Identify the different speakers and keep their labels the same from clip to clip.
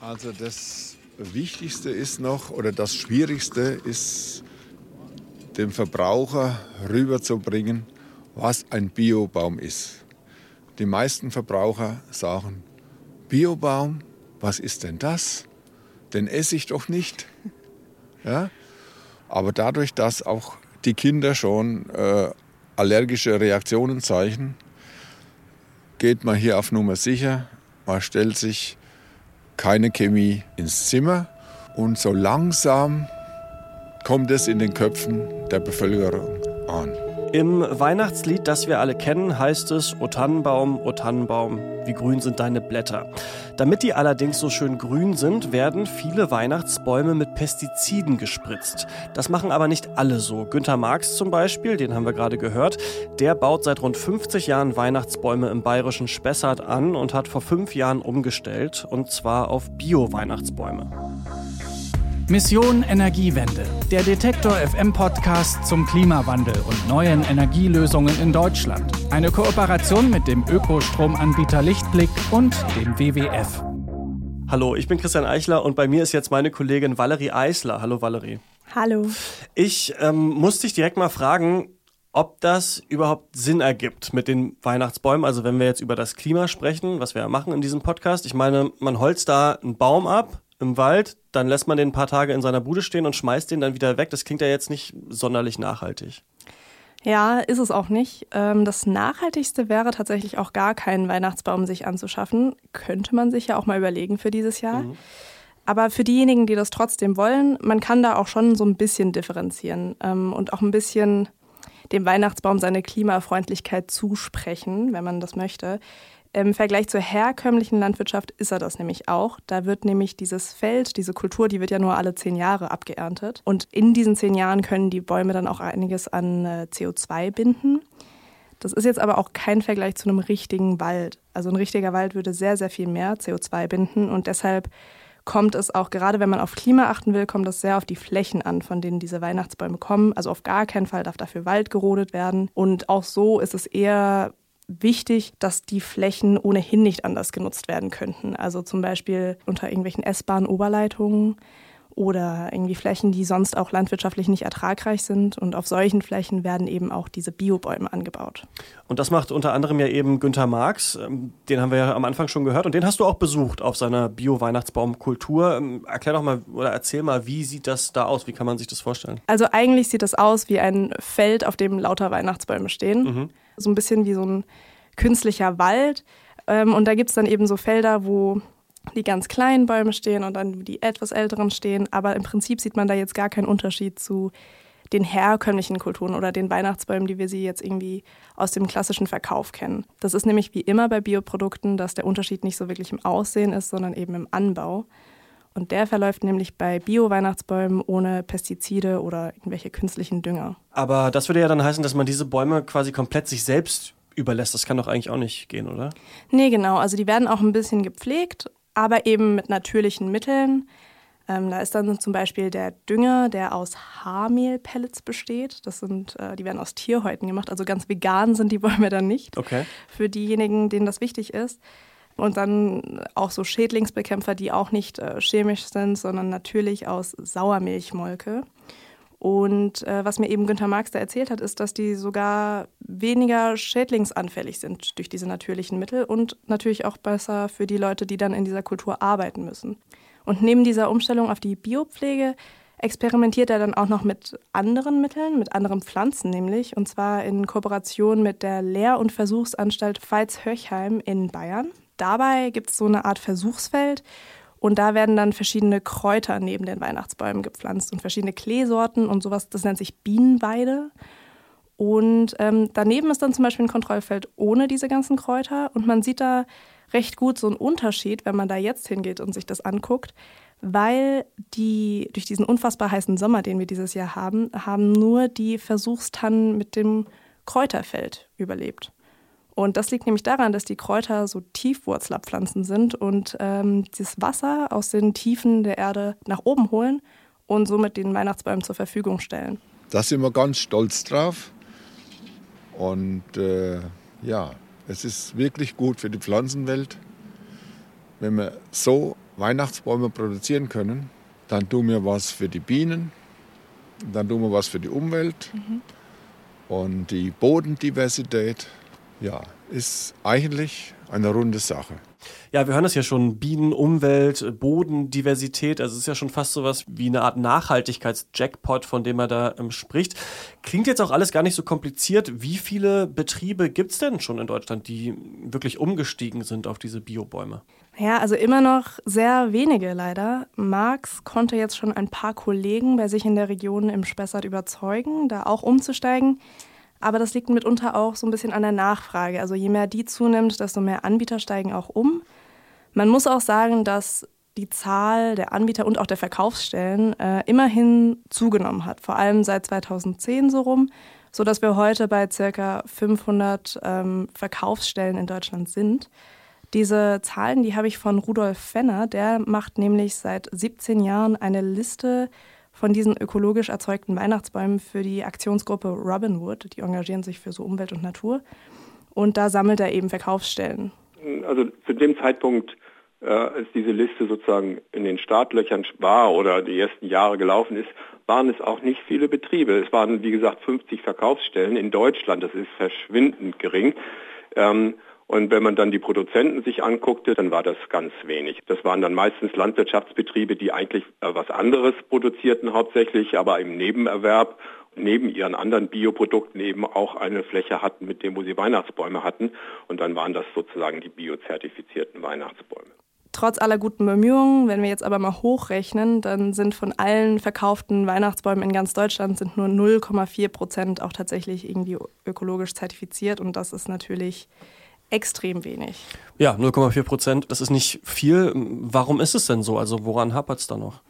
Speaker 1: Also das Wichtigste ist noch, oder das Schwierigste ist, dem Verbraucher rüberzubringen, was ein Biobaum ist. Die meisten Verbraucher sagen, Biobaum, was ist denn das? Den esse ich doch nicht. Ja? Aber dadurch, dass auch die Kinder schon äh, allergische Reaktionen zeichnen, geht man hier auf Nummer sicher. Man stellt sich keine Chemie ins Zimmer und so langsam kommt es in den Köpfen der Bevölkerung an.
Speaker 2: Im Weihnachtslied, das wir alle kennen, heißt es, O Tannenbaum, O Tannenbaum, wie grün sind deine Blätter. Damit die allerdings so schön grün sind, werden viele Weihnachtsbäume mit Pestiziden gespritzt. Das machen aber nicht alle so. Günter Marx zum Beispiel, den haben wir gerade gehört, der baut seit rund 50 Jahren Weihnachtsbäume im bayerischen Spessart an und hat vor fünf Jahren umgestellt, und zwar auf Bio-Weihnachtsbäume.
Speaker 3: Mission Energiewende, der Detektor FM Podcast zum Klimawandel und neuen Energielösungen in Deutschland. Eine Kooperation mit dem Ökostromanbieter Lichtblick und dem WWF.
Speaker 2: Hallo, ich bin Christian Eichler und bei mir ist jetzt meine Kollegin Valerie Eisler. Hallo Valerie.
Speaker 4: Hallo.
Speaker 2: Ich ähm, muss dich direkt mal fragen, ob das überhaupt Sinn ergibt mit den Weihnachtsbäumen. Also wenn wir jetzt über das Klima sprechen, was wir ja machen in diesem Podcast. Ich meine, man holzt da einen Baum ab im Wald, dann lässt man den ein paar Tage in seiner Bude stehen und schmeißt den dann wieder weg. Das klingt ja jetzt nicht sonderlich nachhaltig.
Speaker 4: Ja, ist es auch nicht. Ähm, das Nachhaltigste wäre tatsächlich auch gar keinen Weihnachtsbaum sich anzuschaffen. Könnte man sich ja auch mal überlegen für dieses Jahr. Mhm. Aber für diejenigen, die das trotzdem wollen, man kann da auch schon so ein bisschen differenzieren ähm, und auch ein bisschen dem Weihnachtsbaum seine Klimafreundlichkeit zusprechen, wenn man das möchte. Im Vergleich zur herkömmlichen Landwirtschaft ist er das nämlich auch. Da wird nämlich dieses Feld, diese Kultur, die wird ja nur alle zehn Jahre abgeerntet. Und in diesen zehn Jahren können die Bäume dann auch einiges an äh, CO2 binden. Das ist jetzt aber auch kein Vergleich zu einem richtigen Wald. Also ein richtiger Wald würde sehr, sehr viel mehr CO2 binden und deshalb kommt es auch, gerade wenn man auf Klima achten will, kommt es sehr auf die Flächen an, von denen diese Weihnachtsbäume kommen. Also auf gar keinen Fall darf dafür Wald gerodet werden. Und auch so ist es eher wichtig, dass die Flächen ohnehin nicht anders genutzt werden könnten. Also zum Beispiel unter irgendwelchen S-Bahn-Oberleitungen oder irgendwie Flächen, die sonst auch landwirtschaftlich nicht ertragreich sind. Und auf solchen Flächen werden eben auch diese Biobäume angebaut.
Speaker 2: Und das macht unter anderem ja eben Günther Marx. Ähm, den haben wir ja am Anfang schon gehört. Und den hast du auch besucht auf seiner Bio-Weihnachtsbaumkultur. Ähm, erklär doch mal oder erzähl mal, wie sieht das da aus? Wie kann man sich das vorstellen?
Speaker 4: Also eigentlich sieht das aus wie ein Feld, auf dem lauter Weihnachtsbäume stehen. Mhm. So ein bisschen wie so ein künstlicher Wald. Ähm, und da gibt es dann eben so Felder, wo die ganz kleinen Bäume stehen und dann die etwas älteren stehen. Aber im Prinzip sieht man da jetzt gar keinen Unterschied zu den herkömmlichen Kulturen oder den Weihnachtsbäumen, die wir sie jetzt irgendwie aus dem klassischen Verkauf kennen. Das ist nämlich wie immer bei Bioprodukten, dass der Unterschied nicht so wirklich im Aussehen ist, sondern eben im Anbau. Und der verläuft nämlich bei Bio-Weihnachtsbäumen ohne Pestizide oder irgendwelche künstlichen Dünger.
Speaker 2: Aber das würde ja dann heißen, dass man diese Bäume quasi komplett sich selbst überlässt. Das kann doch eigentlich auch nicht gehen, oder?
Speaker 4: Nee, genau. Also die werden auch ein bisschen gepflegt, aber eben mit natürlichen Mitteln. Ähm, da ist dann zum Beispiel der Dünger, der aus Haarmehlpellets besteht. Das sind, äh, die werden aus Tierhäuten gemacht. Also ganz vegan sind die Bäume dann nicht.
Speaker 2: Okay.
Speaker 4: Für diejenigen, denen das wichtig ist. Und dann auch so Schädlingsbekämpfer, die auch nicht äh, chemisch sind, sondern natürlich aus Sauermilchmolke. Und äh, was mir eben Günther Marx da erzählt hat, ist, dass die sogar weniger schädlingsanfällig sind durch diese natürlichen Mittel und natürlich auch besser für die Leute, die dann in dieser Kultur arbeiten müssen. Und neben dieser Umstellung auf die Biopflege experimentiert er dann auch noch mit anderen Mitteln, mit anderen Pflanzen nämlich, und zwar in Kooperation mit der Lehr- und Versuchsanstalt Veits-Höchheim in Bayern. Dabei gibt es so eine Art Versuchsfeld und da werden dann verschiedene Kräuter neben den Weihnachtsbäumen gepflanzt und verschiedene Kleesorten und sowas, das nennt sich Bienenweide. Und ähm, daneben ist dann zum Beispiel ein Kontrollfeld ohne diese ganzen Kräuter und man sieht da recht gut so einen Unterschied, wenn man da jetzt hingeht und sich das anguckt, weil die durch diesen unfassbar heißen Sommer, den wir dieses Jahr haben, haben nur die Versuchstannen mit dem Kräuterfeld überlebt. Und das liegt nämlich daran, dass die Kräuter so Tiefwurzlerpflanzen sind und ähm, das Wasser aus den Tiefen der Erde nach oben holen und somit den Weihnachtsbäumen zur Verfügung stellen.
Speaker 1: Da sind wir ganz stolz drauf. Und äh, ja, es ist wirklich gut für die Pflanzenwelt, wenn man so Weihnachtsbäume produzieren können, dann tun wir was für die Bienen, dann tun wir was für die Umwelt mhm. und die Bodendiversität. Ja, ist eigentlich eine runde Sache.
Speaker 2: Ja, wir hören das ja schon. Bienen, Umwelt, Bodendiversität. Also es ist ja schon fast so was wie eine Art Nachhaltigkeits-Jackpot, von dem er da ähm, spricht. Klingt jetzt auch alles gar nicht so kompliziert. Wie viele Betriebe gibt es denn schon in Deutschland, die wirklich umgestiegen sind auf diese Biobäume?
Speaker 4: Ja, also immer noch sehr wenige leider. Marx konnte jetzt schon ein paar Kollegen bei sich in der Region im Spessart überzeugen, da auch umzusteigen. Aber das liegt mitunter auch so ein bisschen an der Nachfrage. Also je mehr die zunimmt, desto mehr Anbieter steigen auch um. Man muss auch sagen, dass die Zahl der Anbieter und auch der Verkaufsstellen äh, immerhin zugenommen hat, vor allem seit 2010 so rum, sodass wir heute bei circa 500 ähm, Verkaufsstellen in Deutschland sind. Diese Zahlen, die habe ich von Rudolf Fenner, der macht nämlich seit 17 Jahren eine Liste von diesen ökologisch erzeugten Weihnachtsbäumen für die Aktionsgruppe Robinwood. Die engagieren sich für so Umwelt und Natur. Und da sammelt er eben Verkaufsstellen.
Speaker 5: Also zu dem Zeitpunkt, äh, als diese Liste sozusagen in den Startlöchern war oder die ersten Jahre gelaufen ist, waren es auch nicht viele Betriebe. Es waren, wie gesagt, 50 Verkaufsstellen in Deutschland. Das ist verschwindend gering. Ähm, und wenn man dann die Produzenten sich anguckte, dann war das ganz wenig. Das waren dann meistens Landwirtschaftsbetriebe, die eigentlich äh, was anderes produzierten hauptsächlich, aber im Nebenerwerb neben ihren anderen Bioprodukten eben auch eine Fläche hatten, mit dem, wo sie Weihnachtsbäume hatten. Und dann waren das sozusagen die biozertifizierten Weihnachtsbäume.
Speaker 4: Trotz aller guten Bemühungen, wenn wir jetzt aber mal hochrechnen, dann sind von allen verkauften Weihnachtsbäumen in ganz Deutschland sind nur 0,4 Prozent auch tatsächlich irgendwie ökologisch zertifiziert. Und das ist natürlich extrem wenig.
Speaker 2: Ja, 0,4 Prozent, das ist nicht viel. Warum ist es denn so? Also woran hapert es da noch?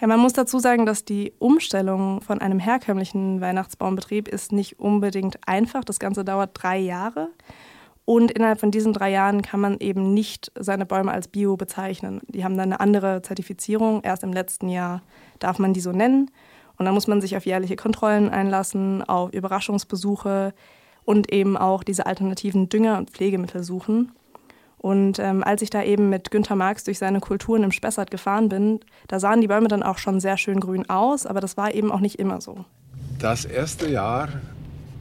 Speaker 4: Ja, man muss dazu sagen, dass die Umstellung von einem herkömmlichen Weihnachtsbaumbetrieb ist nicht unbedingt einfach. Das Ganze dauert drei Jahre. Und innerhalb von diesen drei Jahren kann man eben nicht seine Bäume als Bio bezeichnen. Die haben dann eine andere Zertifizierung. Erst im letzten Jahr darf man die so nennen. Und dann muss man sich auf jährliche Kontrollen einlassen, auf Überraschungsbesuche, und eben auch diese alternativen Dünger und Pflegemittel suchen. Und ähm, als ich da eben mit Günter Marx durch seine Kulturen im Spessart gefahren bin, da sahen die Bäume dann auch schon sehr schön grün aus, aber das war eben auch nicht immer so.
Speaker 1: Das erste Jahr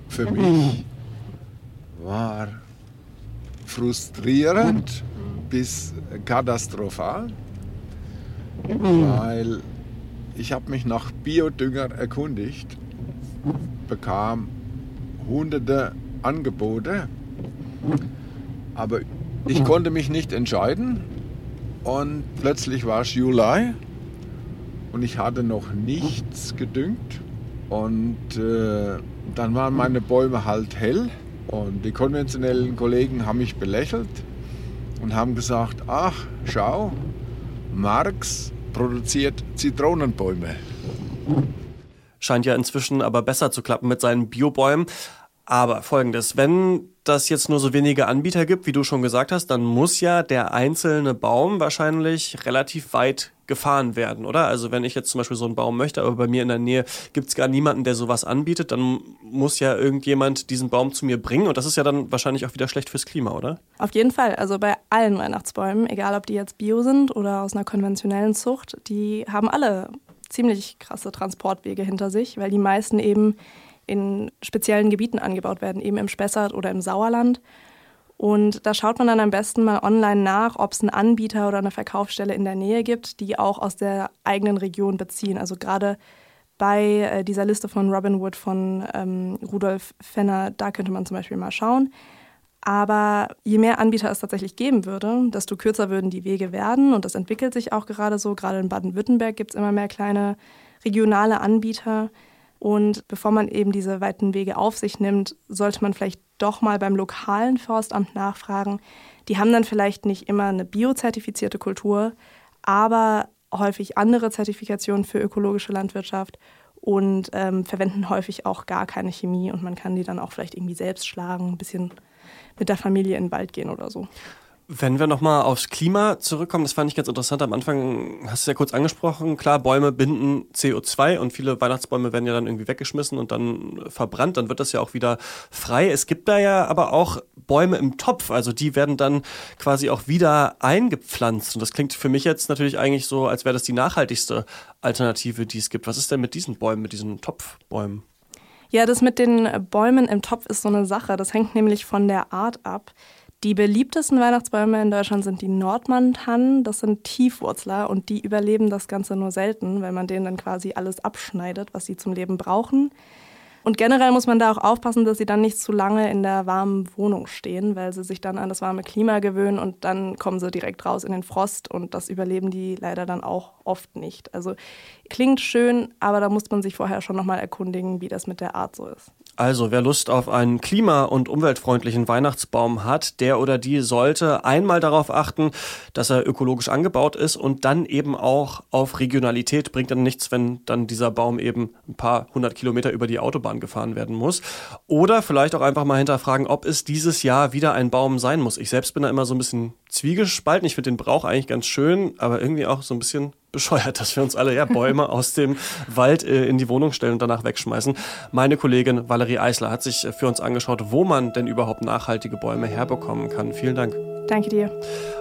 Speaker 1: für mich war frustrierend bis katastrophal, weil ich habe mich nach Biodünger erkundigt, bekam hunderte Angebote, aber ich konnte mich nicht entscheiden. Und plötzlich war es Juli. Und ich hatte noch nichts gedüngt. Und äh, dann waren meine Bäume halt hell. Und die konventionellen Kollegen haben mich belächelt und haben gesagt, ach schau, Marx produziert Zitronenbäume.
Speaker 2: Scheint ja inzwischen aber besser zu klappen mit seinen Biobäumen. Aber folgendes, wenn das jetzt nur so wenige Anbieter gibt, wie du schon gesagt hast, dann muss ja der einzelne Baum wahrscheinlich relativ weit gefahren werden, oder? Also wenn ich jetzt zum Beispiel so einen Baum möchte, aber bei mir in der Nähe gibt es gar niemanden, der sowas anbietet, dann muss ja irgendjemand diesen Baum zu mir bringen und das ist ja dann wahrscheinlich auch wieder schlecht fürs Klima, oder?
Speaker 4: Auf jeden Fall. Also bei allen Weihnachtsbäumen, egal ob die jetzt bio sind oder aus einer konventionellen Zucht, die haben alle ziemlich krasse Transportwege hinter sich, weil die meisten eben in speziellen Gebieten angebaut werden, eben im Spessart oder im Sauerland. Und da schaut man dann am besten mal online nach, ob es einen Anbieter oder eine Verkaufsstelle in der Nähe gibt, die auch aus der eigenen Region beziehen. Also gerade bei äh, dieser Liste von Robin Wood von ähm, Rudolf Fenner, da könnte man zum Beispiel mal schauen. Aber je mehr Anbieter es tatsächlich geben würde, desto kürzer würden die Wege werden. Und das entwickelt sich auch gerade so. Gerade in Baden-Württemberg gibt es immer mehr kleine regionale Anbieter, und bevor man eben diese weiten Wege auf sich nimmt, sollte man vielleicht doch mal beim lokalen Forstamt nachfragen. Die haben dann vielleicht nicht immer eine biozertifizierte Kultur, aber häufig andere Zertifikationen für ökologische Landwirtschaft und ähm, verwenden häufig auch gar keine Chemie und man kann die dann auch vielleicht irgendwie selbst schlagen, ein bisschen mit der Familie in den Wald gehen oder so.
Speaker 2: Wenn wir nochmal aufs Klima zurückkommen, das fand ich ganz interessant. Am Anfang hast du ja kurz angesprochen, klar, Bäume binden CO2 und viele Weihnachtsbäume werden ja dann irgendwie weggeschmissen und dann verbrannt, dann wird das ja auch wieder frei. Es gibt da ja aber auch Bäume im Topf, also die werden dann quasi auch wieder eingepflanzt. Und das klingt für mich jetzt natürlich eigentlich so, als wäre das die nachhaltigste Alternative, die es gibt. Was ist denn mit diesen Bäumen, mit diesen Topfbäumen?
Speaker 4: Ja, das mit den Bäumen im Topf ist so eine Sache. Das hängt nämlich von der Art ab. Die beliebtesten Weihnachtsbäume in Deutschland sind die Nordmann-Tannen. Das sind Tiefwurzler und die überleben das Ganze nur selten, weil man denen dann quasi alles abschneidet, was sie zum Leben brauchen. Und generell muss man da auch aufpassen, dass sie dann nicht zu lange in der warmen Wohnung stehen, weil sie sich dann an das warme Klima gewöhnen und dann kommen sie direkt raus in den Frost und das überleben die leider dann auch oft nicht. Also klingt schön, aber da muss man sich vorher schon nochmal erkundigen, wie das mit der Art so ist.
Speaker 2: Also, wer Lust auf einen klima- und umweltfreundlichen Weihnachtsbaum hat, der oder die sollte einmal darauf achten, dass er ökologisch angebaut ist und dann eben auch auf Regionalität. Bringt dann nichts, wenn dann dieser Baum eben ein paar hundert Kilometer über die Autobahn gefahren werden muss. Oder vielleicht auch einfach mal hinterfragen, ob es dieses Jahr wieder ein Baum sein muss. Ich selbst bin da immer so ein bisschen zwiegespalten. Ich finde den Brauch eigentlich ganz schön, aber irgendwie auch so ein bisschen bescheuert, dass wir uns alle ja Bäume aus dem Wald äh, in die Wohnung stellen und danach wegschmeißen. Meine Kollegin Valerie Eisler hat sich für uns angeschaut, wo man denn überhaupt nachhaltige Bäume herbekommen kann. Vielen Dank.
Speaker 4: Danke dir.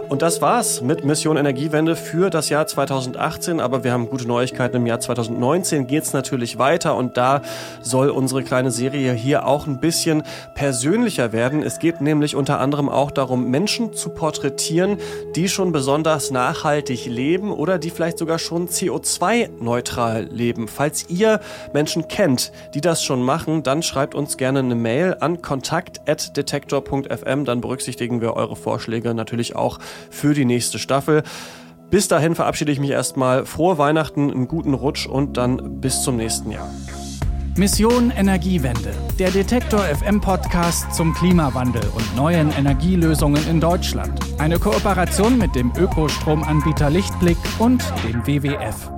Speaker 2: Und das war's mit Mission Energiewende für das Jahr 2018. Aber wir haben gute Neuigkeiten. Im Jahr 2019 geht's natürlich weiter und da soll unsere kleine Serie hier auch ein bisschen persönlicher werden. Es geht nämlich unter anderem auch darum, Menschen zu porträtieren, die schon besonders nachhaltig leben oder die vielleicht sogar schon CO2-neutral leben. Falls ihr Menschen kennt, die das schon machen, dann schreibt uns gerne eine Mail an kontakt.detektor.fm. Dann berücksichtigen wir eure Vorschläge natürlich auch für die nächste Staffel. Bis dahin verabschiede ich mich erstmal. Frohe Weihnachten, einen guten Rutsch und dann bis zum nächsten Jahr.
Speaker 3: Mission Energiewende, der Detektor FM Podcast zum Klimawandel und neuen Energielösungen in Deutschland. Eine Kooperation mit dem Ökostromanbieter Lichtblick und dem WWF.